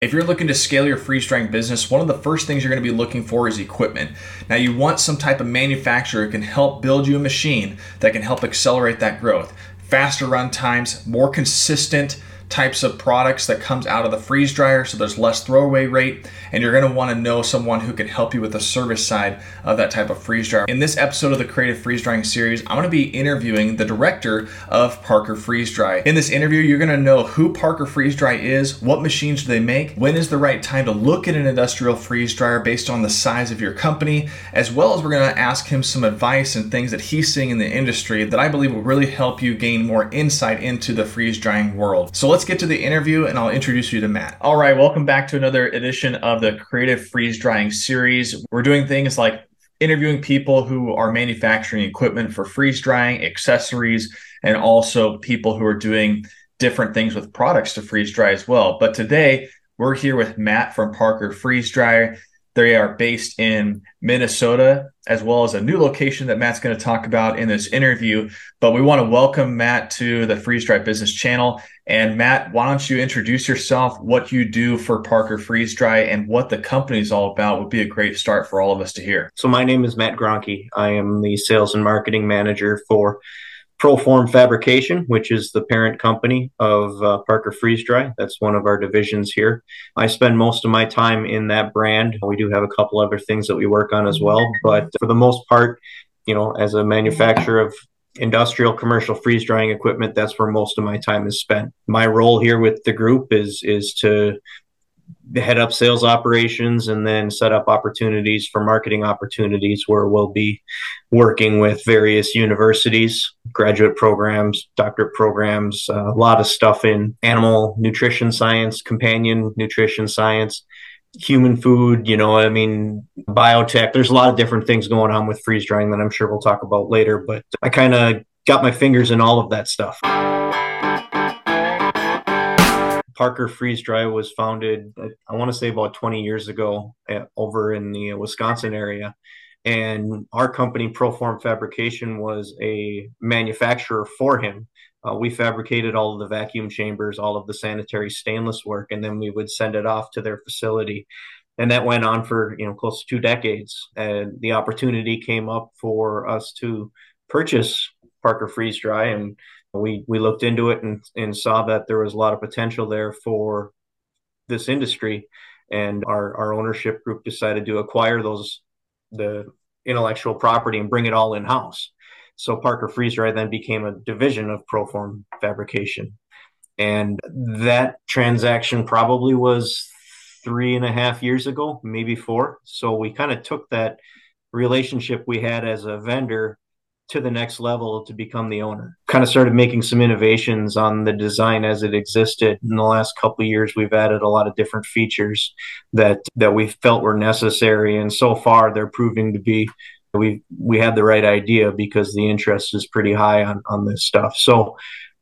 If you're looking to scale your freeze drying business, one of the first things you're going to be looking for is equipment. Now, you want some type of manufacturer who can help build you a machine that can help accelerate that growth. Faster run times, more consistent types of products that comes out of the freeze dryer so there's less throwaway rate and you're going to want to know someone who can help you with the service side of that type of freeze dryer. In this episode of the Creative Freeze Drying series, I'm going to be interviewing the director of Parker Freeze Dry. In this interview, you're going to know who Parker Freeze Dry is, what machines do they make, when is the right time to look at an industrial freeze dryer based on the size of your company, as well as we're going to ask him some advice and things that he's seeing in the industry that I believe will really help you gain more insight into the freeze drying world. So let's let's get to the interview and I'll introduce you to Matt. All right, welcome back to another edition of the Creative Freeze Drying series. We're doing things like interviewing people who are manufacturing equipment for freeze drying, accessories, and also people who are doing different things with products to freeze dry as well. But today, we're here with Matt from Parker Freeze Dryer. They are based in Minnesota, as well as a new location that Matt's going to talk about in this interview. But we want to welcome Matt to the Freeze Dry Business Channel. And Matt, why don't you introduce yourself, what you do for Parker Freeze Dry, and what the company is all about? Would be a great start for all of us to hear. So, my name is Matt Graunke. I am the sales and marketing manager for Proform Fabrication, which is the parent company of uh, Parker Freeze Dry. That's one of our divisions here. I spend most of my time in that brand. We do have a couple other things that we work on as well, but for the most part, you know, as a manufacturer of industrial commercial freeze drying equipment, that's where most of my time is spent. My role here with the group is is to head up sales operations and then set up opportunities for marketing opportunities where we'll be working with various universities, graduate programs, doctorate programs, a lot of stuff in animal nutrition science, companion nutrition science, human food, you know, I mean, biotech. There's a lot of different things going on with freeze drying that I'm sure we'll talk about later, but I kind of got my fingers in all of that stuff. Parker Freeze Dry was founded, I want to say about 20 years ago at, over in the Wisconsin area. And our company, Proform Fabrication, was a manufacturer for him. Uh, we fabricated all of the vacuum chambers, all of the sanitary stainless work, and then we would send it off to their facility. And that went on for you know close to two decades. And the opportunity came up for us to purchase Parker Freeze Dry, and we we looked into it and, and saw that there was a lot of potential there for this industry. And our, our ownership group decided to acquire those the intellectual property and bring it all in house so parker freeze dry then became a division of proform fabrication. And that transaction probably was three and a half years ago maybe four. So we kind of took that relationship we had as a vendor to the next level to become the owner. Kind of started making some innovations on the design as it existed. In the last couple years, we've added a lot of different features that that we felt were necessary, and so far they're proving to be. We we had the right idea because the interest is pretty high on on this stuff. So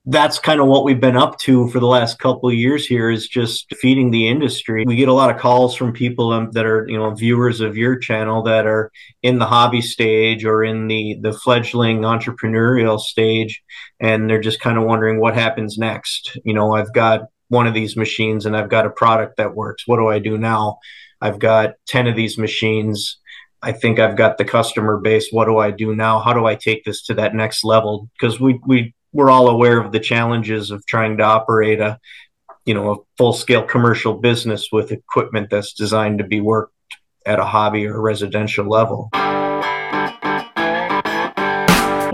that's kind of what we've been up to for the last couple of years here is just feeding the industry. We get a lot of calls from people um, that are, you know, viewers of your channel that are in the hobby stage or in the the fledgling entrepreneurial stage and they're just kind of wondering what happens next. You know, I've got one of these machines and I've got a product that works. What do I do now? I've got 10 of these machines. I think I've got the customer base. What do I do now? How do I take this to that next level? Because we we we're all aware of the challenges of trying to operate a you know a full scale commercial business with equipment that's designed to be worked at a hobby or residential level.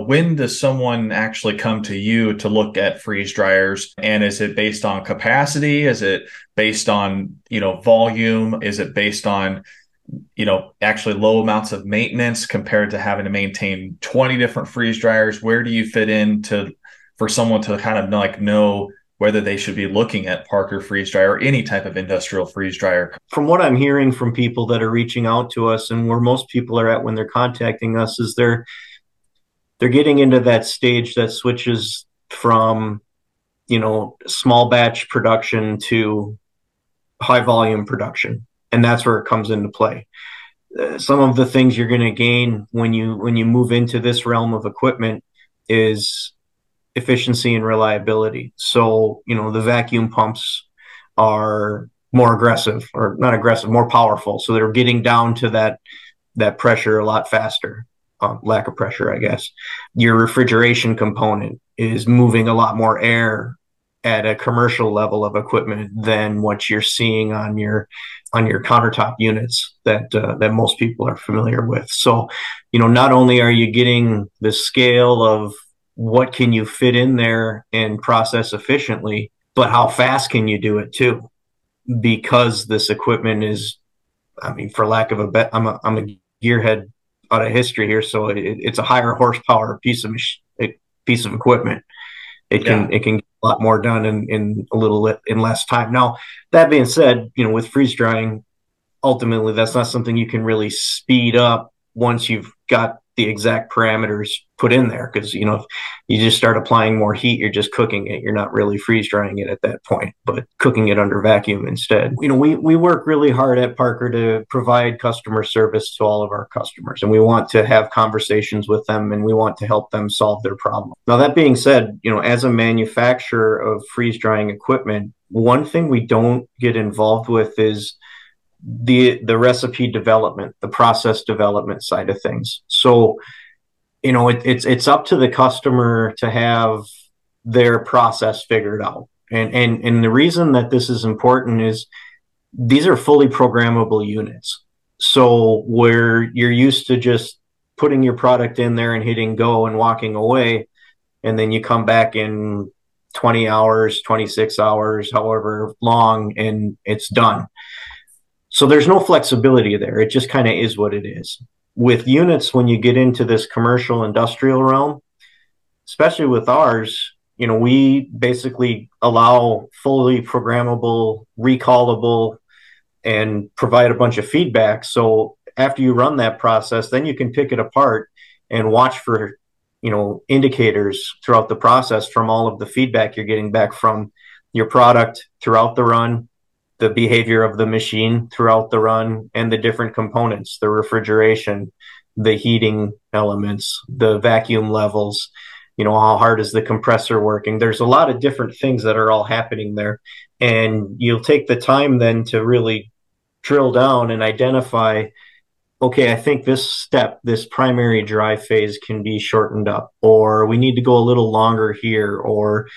When does someone actually come to you to look at freeze dryers? And is it based on capacity? Is it based on you know volume? Is it based on you know actually low amounts of maintenance compared to having to maintain 20 different freeze dryers? Where do you fit into for someone to kind of like know whether they should be looking at Parker freeze dryer or any type of industrial freeze dryer. From what I'm hearing from people that are reaching out to us and where most people are at when they're contacting us is they're they're getting into that stage that switches from you know small batch production to high volume production and that's where it comes into play uh, some of the things you're going to gain when you when you move into this realm of equipment is efficiency and reliability. So, you know, the vacuum pumps are more aggressive or not aggressive, more powerful. So they're getting down to that that pressure a lot faster. Uh, lack of pressure, I guess. Your refrigeration component is moving a lot more air at a commercial level of equipment than what you're seeing on your on your countertop units that uh, that most people are familiar with. So, you know, not only are you getting the scale of what can you fit in there and process efficiently, but how fast can you do it too? Because this equipment is, I mean, for lack of a bet, I'm a I'm a gearhead out of history here, so it, it's a higher horsepower piece of eh, piece of equipment. It can yeah. it can get a lot more done in, in a little in less time. Now, that being said, you know, with freeze drying, ultimately that's not something you can really speed up once you've got the exact parameters put in there because you know if you just start applying more heat you're just cooking it. You're not really freeze drying it at that point but cooking it under vacuum instead. You know we we work really hard at parker to provide customer service to all of our customers and we want to have conversations with them and we want to help them solve their problem. Now that being said you know as a manufacturer of freeze drying equipment one thing we don't get involved with is the the recipe development, the process development side of things. So, you know, it, it's it's up to the customer to have their process figured out. And and and the reason that this is important is these are fully programmable units. So where you're used to just putting your product in there and hitting go and walking away, and then you come back in 20 hours, 26 hours, however long, and it's done. So there's no flexibility there. It just kind of is what it is. With units, when you get into this commercial industrial realm, especially with ours, you know, we basically allow fully programmable, recallable, and provide a bunch of feedback. So after you run that process, then you can pick it apart and watch for, you know, indicators throughout the process from all of the feedback you're getting back from your product throughout the run, the behavior of the machine throughout the run and the different components, the refrigeration, the heating elements, the vacuum levels, you know, how hard is the compressor working? There's a lot of different things that are all happening there. And you'll take the time then to really drill down and identify okay, I think this step, this primary dry phase can be shortened up, or we need to go a little longer here, or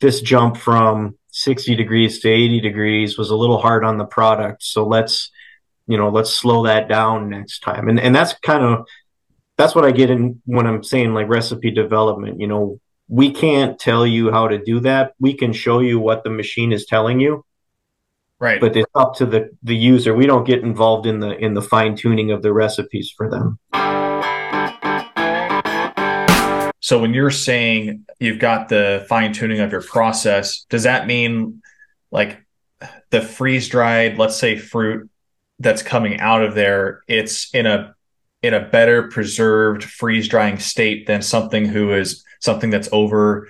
this jump from 60 degrees to 80 degrees was a little hard on the product. So let's, you know, let's slow that down next time. And and that's kind of that's what I get in when I'm saying like recipe development. You know, we can't tell you how to do that. We can show you what the machine is telling you. Right. But it's up to the the user. We don't get involved in the in the fine tuning of the recipes for them. So when you're saying you've got the fine tuning of your process, does that mean like the freeze dried, let's say fruit that's coming out of there, it's in a in a better preserved freeze drying state than something who is something that's over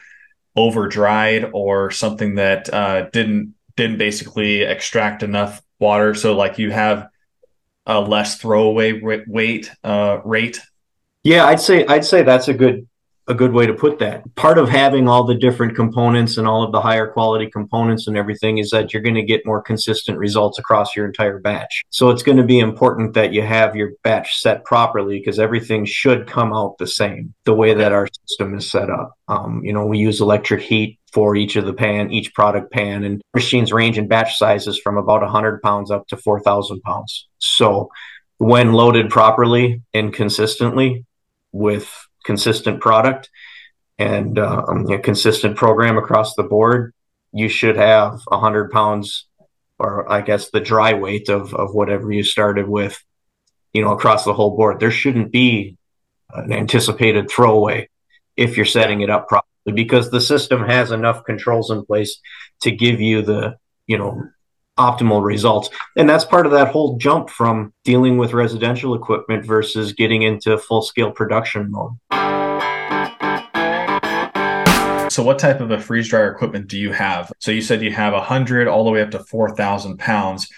over dried or something that uh, didn't didn't basically extract enough water. So like you have a less throwaway weight uh, rate. Yeah, I'd say I'd say that's a good a good way to put that. Part of having all the different components and all of the higher quality components and everything is that you're going to get more consistent results across your entire batch. So it's going to be important that you have your batch set properly because everything should come out the same the way that our system is set up. Um, you know, we use electric heat for each of the pan, each product pan, and machines range in batch sizes from about 100 pounds up to 4,000 pounds. So when loaded properly and consistently with consistent product and um, a consistent program across the board, you should have 100 pounds, or I guess the dry weight of, of whatever you started with, you know, across the whole board. There shouldn't be an anticipated throwaway if you're setting it up properly because the system has enough controls in place to give you the, you know, optimal results. And that's part of that whole jump from dealing with residential equipment versus getting into full scale production mode. So, what type of a freeze dryer equipment do you have? So, you said you have 100 all the way up to 4,000 pounds.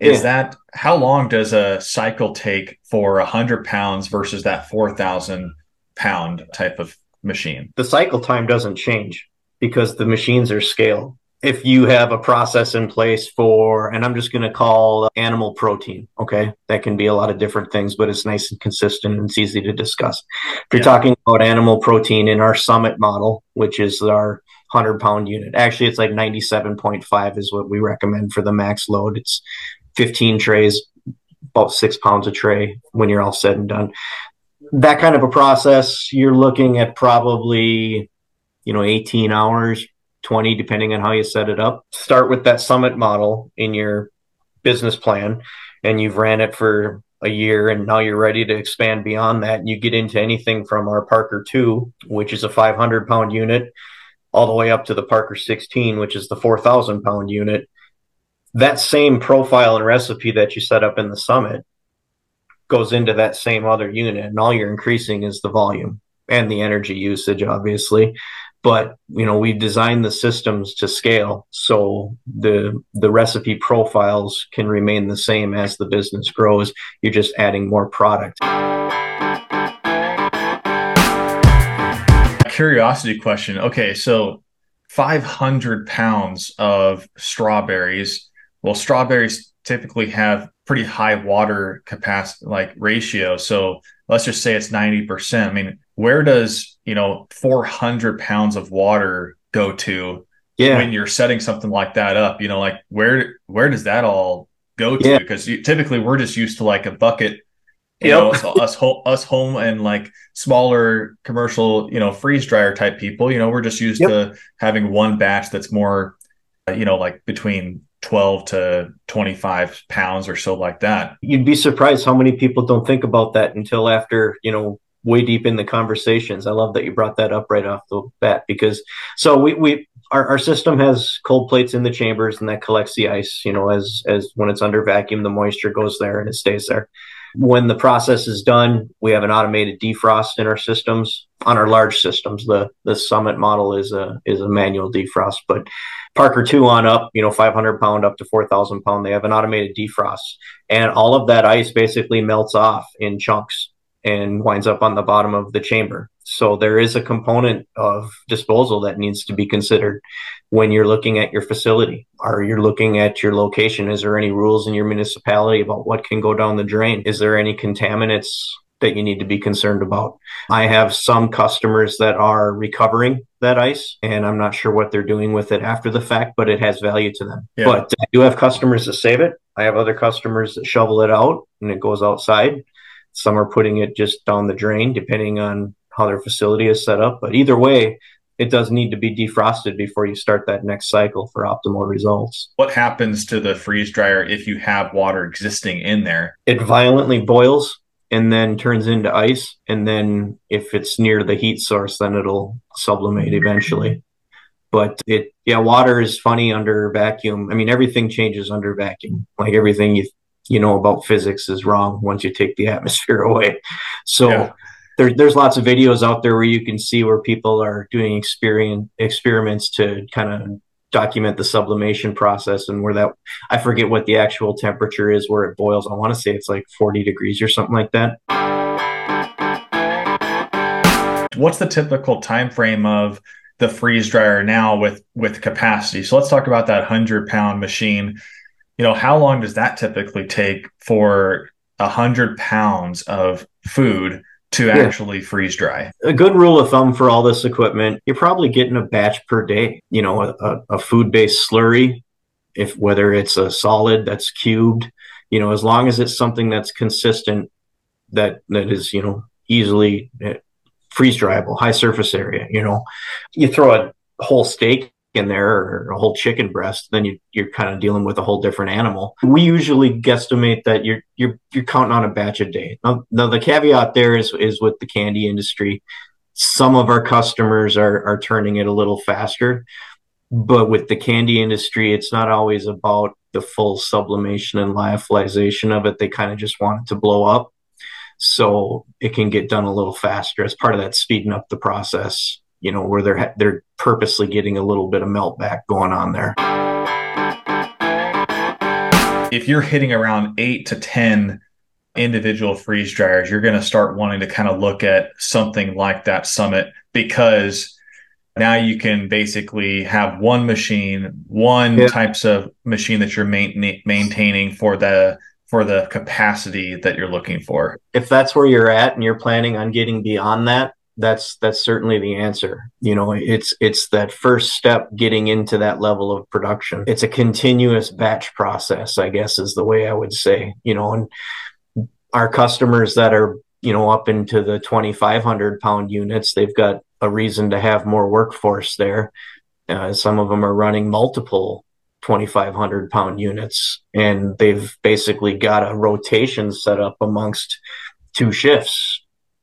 Is yeah. that how long does a cycle take for 100 pounds versus that 4,000 pound type of machine? The cycle time doesn't change because the machines are scaled if you have a process in place for, and I'm just going to call uh, animal protein, okay? That can be a lot of different things, but it's nice and consistent and it's easy to discuss. If you're yeah. talking about animal protein in our summit model, which is our 100 pound unit, actually, it's like 97.5 is what we recommend for the max load. It's 15 trays, about six pounds a tray when you're all said and done. That kind of a process, you're looking at probably, you know, 18 hours 20, depending on how you set it up. Start with that summit model in your business plan, and you've ran it for a year, and now you're ready to expand beyond that. And you get into anything from our Parker 2, which is a 500 pound unit, all the way up to the Parker 16, which is the 4,000 pound unit. That same profile and recipe that you set up in the summit goes into that same other unit, and all you're increasing is the volume and the energy usage, obviously but you know we've designed the systems to scale so the the recipe profiles can remain the same as the business grows. You're just adding more product. Curiosity question. Okay so 500 pounds of strawberries. Well strawberries typically have pretty high water capacity like ratio so let's just say it's 90% i mean where does you know 400 pounds of water go to yeah. when you're setting something like that up you know like where where does that all go to yeah. because typically we're just used to like a bucket you yep. know so us home us home and like smaller commercial you know freeze dryer type people you know we're just used yep. to having one batch that's more uh, you know like between 12 to 25 pounds or so like that you'd be surprised how many people don't think about that until after you know way deep in the conversations. I love that you brought that up right off the bat because so we we our, our system has cold plates in the chambers and that collects the ice. You know, as as when it's under vacuum, the moisture goes there and it stays there. When the process is done, we have an automated defrost in our systems. On our large systems, the the Summit model is a is a manual defrost, but Parker two on up, you know, 500 pound up to 4,000 pound, they have an automated defrost, and all of that ice basically melts off in chunks and winds up on the bottom of the chamber. So there is a component of disposal that needs to be considered when you're looking at your facility or you're looking at your location. Is there any rules in your municipality about what can go down the drain? Is there any contaminants that you need to be concerned about? I have some customers that are recovering that ice and I'm not sure what they're doing with it after the fact, but it has value to them. Yeah. But I do have customers that save it. I have other customers that shovel it out and it goes outside. Some are putting it just down the drain, depending on how their facility is set up. But either way, it does need to be defrosted before you start that next cycle for optimal results. What happens to the freeze dryer if you have water existing in there? It violently boils and then turns into ice. And then if it's near the heat source, then it'll sublimate eventually. But it, yeah, water is funny under vacuum. I mean, everything changes under vacuum. Like everything you you know about physics is wrong once you take the atmosphere away. So yeah. there, there's lots of videos out there where you can see where people are doing experience experiments to kind of document the sublimation process and where that I forget what the actual temperature is where it boils. I want to say it's like 40 degrees or something like that. What's the typical time frame of the freeze dryer now with with capacity? So let's talk about that 100 pound machine you know how long does that typically take for a hundred pounds of food to yeah. actually freeze dry a good rule of thumb for all this equipment you're probably getting a batch per day you know a, a food-based slurry if whether it's a solid that's cubed you know as long as it's something that's consistent that that is you know easily eh, freeze dryable high surface area you know you throw a whole steak in there or a whole chicken breast, then you, you're kind of dealing with a whole different animal. We usually guesstimate that you're you're you're counting on a batch a day. Now, now the caveat there is is with the candy industry. Some of our customers are are turning it a little faster, but with the candy industry, it's not always about the full sublimation and lyophilization of it. They kind of just want it to blow up. So it can get done a little faster as part of that speeding up the process you know, where they're they're purposely getting a little bit of melt back going on there. If you're hitting around eight to ten individual freeze dryers, you're going to start wanting to kind of look at something like that summit because Now you can basically have one machine, one yeah. types of machine that you're main- maintaining for the for the capacity that you're looking for. If that's where you're at and you're planning on getting beyond that, that's that's certainly the answer. You know, it's it's that first step getting into that level of production. It's a continuous batch process, I guess is the way I would say. You know, and our customers that are you know up into the 2500 pound units they've got a reason to have more workforce there uh, some of them are running multiple 2500 pound units and they've basically got a rotation set up amongst two shifts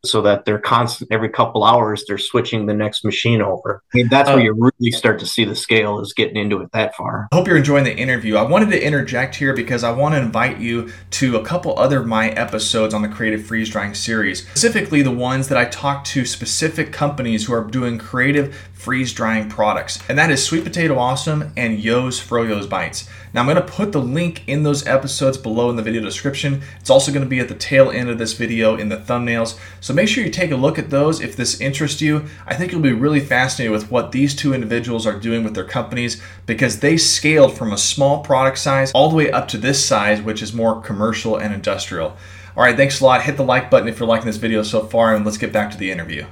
so that they're constant every couple hours they're switching the next machine over. I mean that's uh, where you really start to see the scale is getting into it that far. I hope you're enjoying the interview. I wanted to interject here because I want to invite you to a couple other of my episodes on the creative freeze drying series, specifically the ones that I talk to specific companies who are doing creative freeze drying products. And that is Sweet Potato Awesome and Yo's Froyo's Bites. Now I'm going to put the link in those episodes below in the video description. It's also going to be at the tail end of this video in the thumbnails. So make sure you take a look at those if this interests you. I think you'll be really fascinated with what these two individuals are doing with their companies because they scaled from a small product size all the way up to this size, which is more commercial and industrial. All right, thanks a lot. Hit the like button if you're liking this video so far, and let's get back to the interview.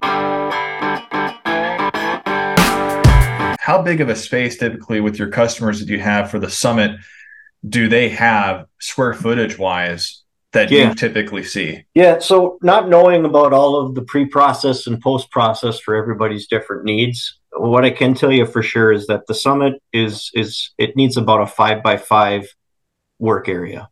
How big of a space typically with your customers that you have for the summit do they have square footage wise that yeah. you typically see? Yeah, so not knowing about all of the pre-process and post-process for everybody's different needs, what I can tell you for sure is that the summit is is it needs about a five by five work area.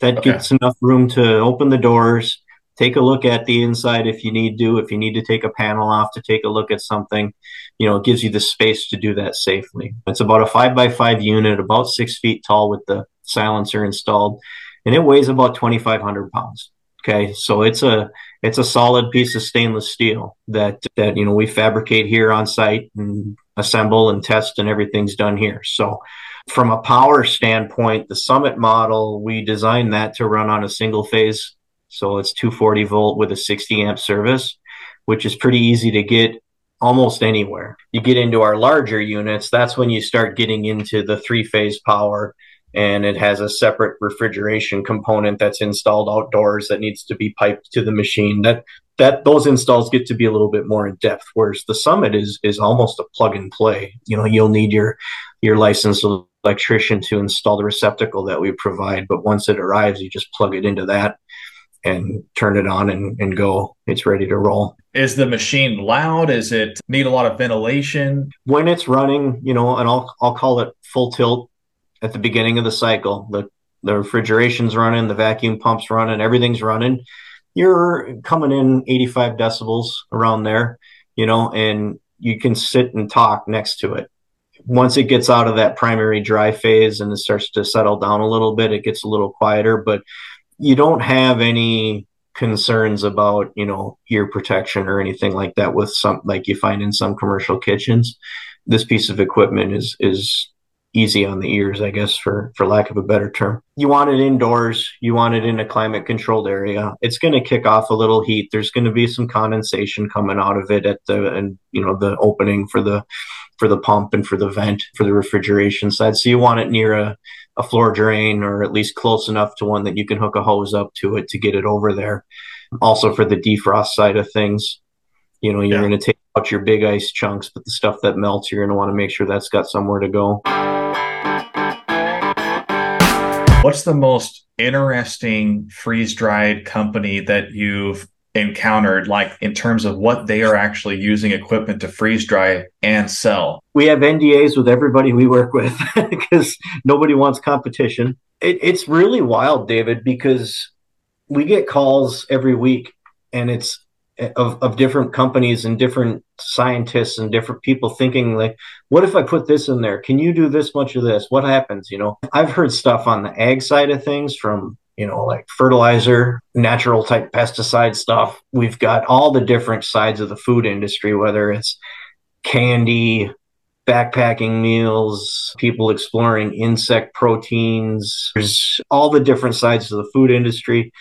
That okay. gets enough room to open the doors, take a look at the inside if you need to if you need to take a panel off to take a look at something you know it gives you the space to do that safely. It's about a five by five unit about six feet tall with the silencer installed and it weighs about 2500 pounds. Okay so it's a it's a solid piece of stainless steel that that you know we fabricate here on site and assemble and test and everything's done here. So from a power standpoint the summit model we designed that to run on a single phase so it's 240 volt with a 60 amp service, which is pretty easy to get almost anywhere. You get into our larger units, that's when you start getting into the three phase power and it has a separate refrigeration component that's installed outdoors that needs to be piped to the machine. That that those installs get to be a little bit more in depth whereas the summit is is almost a plug and play. You know, you'll need your your licensed electrician to install the receptacle that we provide, but once it arrives, you just plug it into that and turn it on and, and go. It's ready to roll. Is the machine loud? Is it need a lot of ventilation? When it's running, you know, and I'll I'll call it full tilt at the beginning of the cycle. The the refrigeration's running, the vacuum pump's running, everything's running. You're coming in 85 decibels around there, you know, and you can sit and talk next to it. Once it gets out of that primary dry phase and it starts to settle down a little bit, it gets a little quieter, but you don't have any concerns about you know ear protection or anything like that with some like you find in some commercial kitchens. This piece of equipment is is easy on the ears i guess for for lack of a better term. You want it indoors. You want it in a climate controlled area. It's going to kick off a little heat. There's going to be some condensation coming out of it at the and you know the opening for the for the pump and for the vent for the refrigeration side. So you want it near a a floor drain or at least close enough to one that you can hook a hose up to it to get it over there. Also for the defrost side of things, you know, you're yeah. going to take out your big ice chunks, but the stuff that melts, you're going to want to make sure that's got somewhere to go. What's the most interesting freeze dried company that you've encountered, like in terms of what they are actually using equipment to freeze dry and sell? We have NDAs with everybody we work with because nobody wants competition. It, it's really wild, David, because we get calls every week and it's eh, of, of different companies and different scientists and different people thinking like what if i put this in there can you do this much of this what happens you know i've heard stuff on the ag side of things from you know, like fertilizer, natural type pesticide stuff. We've got all the different sides of the food industry, whether it's candy, backpacking meals, people exploring insect proteins. There's all the different sides of the food industry.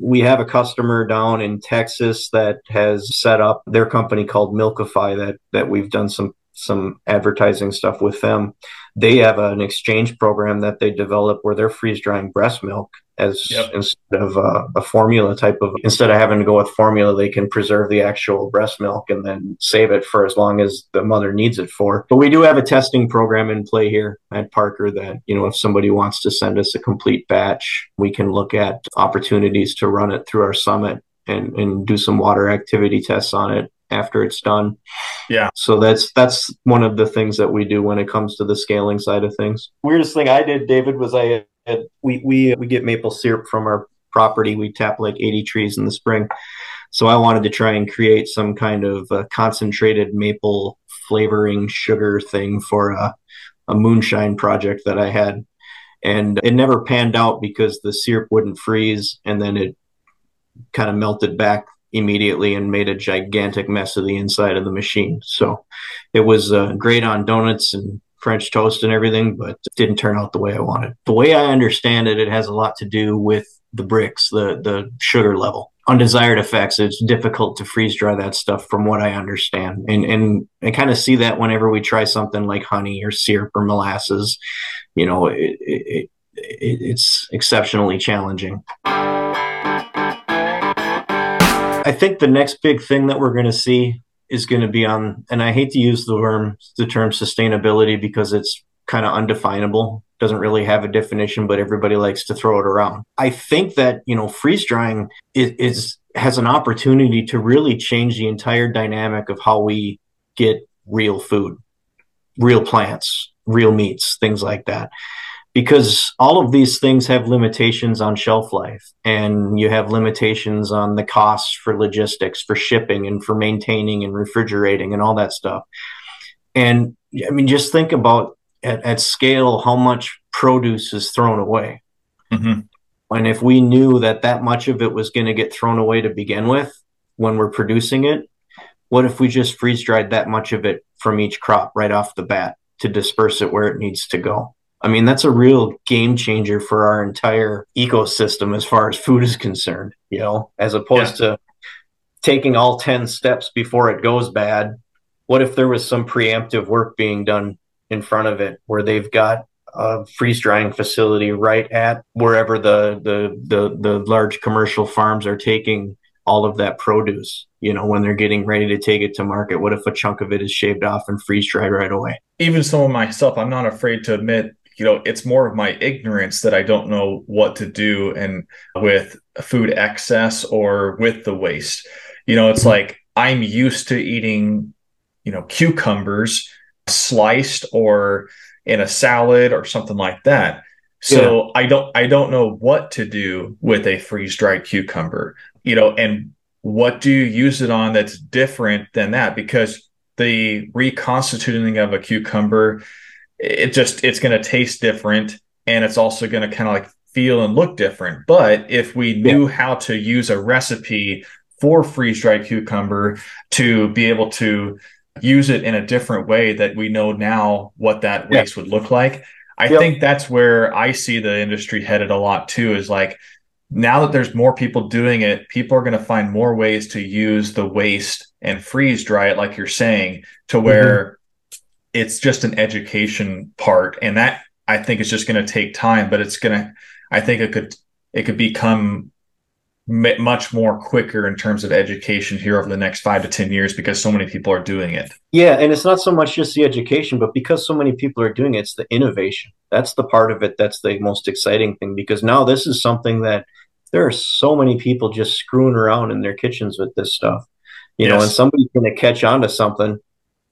We have a customer down in Texas that has set up their company called Milkify that that we've done some some advertising stuff with them. They have an exchange program that they develop where they're freeze drying breast milk as yep. instead of uh, a formula type of instead of having to go with formula they can preserve the actual breast milk and then save it for as long as the mother needs it for but we do have a testing program in play here at parker that you know if somebody wants to send us a complete batch we can look at opportunities to run it through our summit and and do some water activity tests on it after it's done. Yeah. So that's that's one of the things that we do when it comes to the scaling side of things. Weirdest thing I did, David, was I we we we get maple syrup from our property. We tap like 80 trees in the spring. So I wanted to try and create some kind of uh, concentrated maple flavoring sugar thing for a, a moonshine project that I had. And it never panned out because the syrup wouldn't freeze and then it kind of melted back immediately and made a gigantic mess of the inside of the machine. So it was uh, great on donuts and French toast and everything, but didn't turn out the way I wanted. The way I understand it, it has a lot to do with the Brix, the the sugar level. Undesired effects. It's difficult to freeze dry that stuff, from what I understand, and and I kind of see that whenever we try something like honey or syrup or molasses, you know, it, it, it it's exceptionally challenging. I think the next big thing that we're going to see is going to be on, and I hate to use the term the term sustainability because it's kind of undefinable, doesn't really have a definition, but everybody likes to throw it around. I think that you know freeze drying is, is has an opportunity to really change the entire dynamic of how we get real food, real plants, real meats, things like that because all of these things have limitations on shelf life and you have limitations on the costs for logistics for shipping and for maintaining and refrigerating and all that stuff. And i mean just think about at, at scale how much produce is thrown away. Mm-hmm. and if we knew that that much of it was going to get thrown away to begin with when we're producing it what if we just freeze dried that much of it from each crop right off the bat to disperse it where it needs to go I mean, that's a real game changer for our entire ecosystem as far as food is concerned, you know, as opposed yeah. to taking all 10 steps before it goes bad. What if there was some preemptive work being done in front of it where they've got a freeze drying facility right at wherever the, the, the, the large commercial farms are taking all of that produce you know when they're getting ready to take it to market what if a chunk of it is shaved off and freeze dried right away even some of myself i'm not afraid to admit you know it's more of my ignorance that i don't know what to do and with food excess or with the waste. You know it's mm-hmm. like i'm used to eating you know cucumbers sliced or in a salad or something like that. So yeah. i don't i don't know what to do with a freeze dried cucumber you know and what do you use it on that's different than that? Because the reconstituting of a cucumber it just it's going to taste different and it's also going to kind of like feel and look different but if we knew yeah. how to use a recipe for freeze dried cucumber to be able to use it in a different way that we know now what that waste yeah. would look like i yep. think that's where i see the industry headed a lot too is like now that there's more people doing it people are going to find more ways to use the waste and freeze dry it like you're saying to where mm-hmm it's just an education part and that i think is just going to take time but it's going to i think it could it could become m- much more quicker in terms of education here over the next five to ten years because so many people are doing it. Yeah and it's not so much just the education but because so many people are doing it it's the innovation. That's the part of it that's the most exciting thing because now this is something that there are so many people just screwing around in their kitchens with this stuff. You yes. know and somebody's going to catch on to something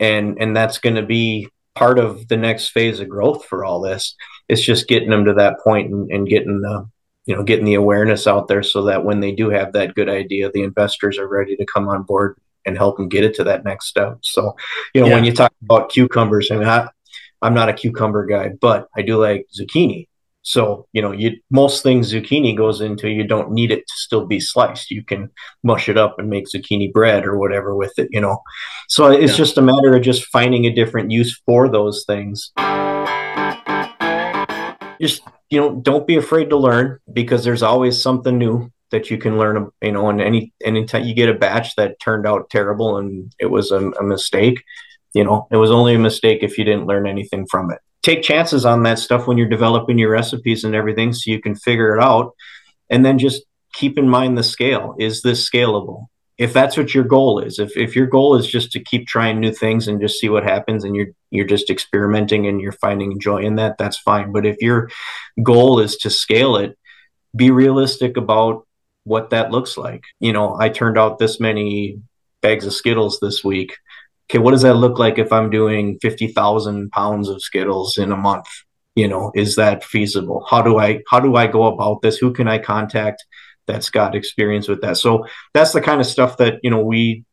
and and that's going to be part of the next phase of growth for all this. It's just getting them to that point and, and getting the you know getting the awareness out there so that when they do have that good idea the investors are ready to come on board and help them get it to that next step. So you know yeah. when you talk about cucumbers I mean, I, i'm not a cucumber guy but i do like zucchini so, you know, you most things zucchini goes into you don't need it to still be sliced. You can mush it up and make zucchini bread or whatever with it, you know. So it's yeah. just a matter of just finding a different use for those things. Just, you know, don't be afraid to learn because there's always something new that you can learn, you know, and any anytime you get a batch that turned out terrible and it was a, a mistake, You know, it was only a mistake if you didn't learn anything from it. Take chances on that stuff when you're developing your recipes and everything so you can figure it out. And then just keep in mind the scale. Is this scalable? If that's what your goal is, if, if your goal is just to keep trying new things and just see what happens and you're you're just experimenting and you're finding joy in that, that's fine. But if your goal is to scale it, be realistic about what that looks like. You know, I turned out this many bags of Skittles this week. Okay, what does that look like if I'm doing 50,000 pounds of Skittles in a month? You know, is that feasible? How do I how do I go about this? Who can I contact that's got experience with that? So that's the kind of stuff that, you know, we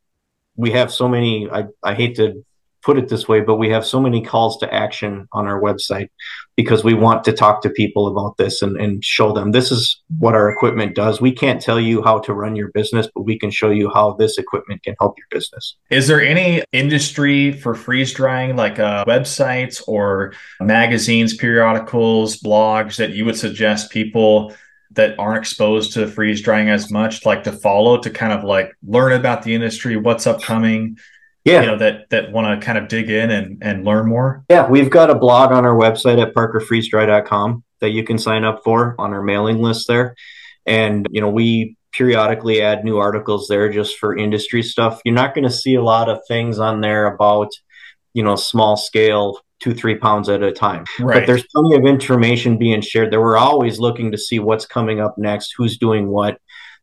we have so many I, I hate to put it this way, but we have so many calls to action on our website because we want to talk to people about this and, and show them this is what our equipment does. We can't tell you how to run your business, but we can show you how this equipment can help your business. Is there any industry for freeze drying, like uh, websites or magazines, periodicals, blogs that you would suggest people? that aren't exposed to freeze drying as much like to follow to kind of like learn about the industry what's upcoming yeah. you know that that want to kind of dig in and and learn more? Yeah we've got a blog on our website at parkerfreezedry.com that you can sign up for on our mailing list there. And you know we periodically add new articles there just for industry stuff. You're not going to see a lot of things on there about you know small scale two three pounds at a time. Right. but there's plenty of information being shared there. We're always looking to see what's coming up next who's doing what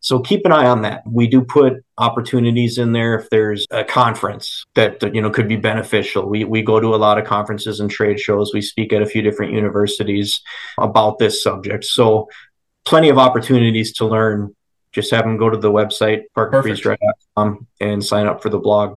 so keep an eye on that. We do put opportunities in there if there's a conference that you know could be beneficial. We we go to a lot of conferences and trade shows. We speak at a few different universities about this subject. So plenty of opportunities to learn. Just have them go to the website parkerfreezedry.com and sign up for the blog.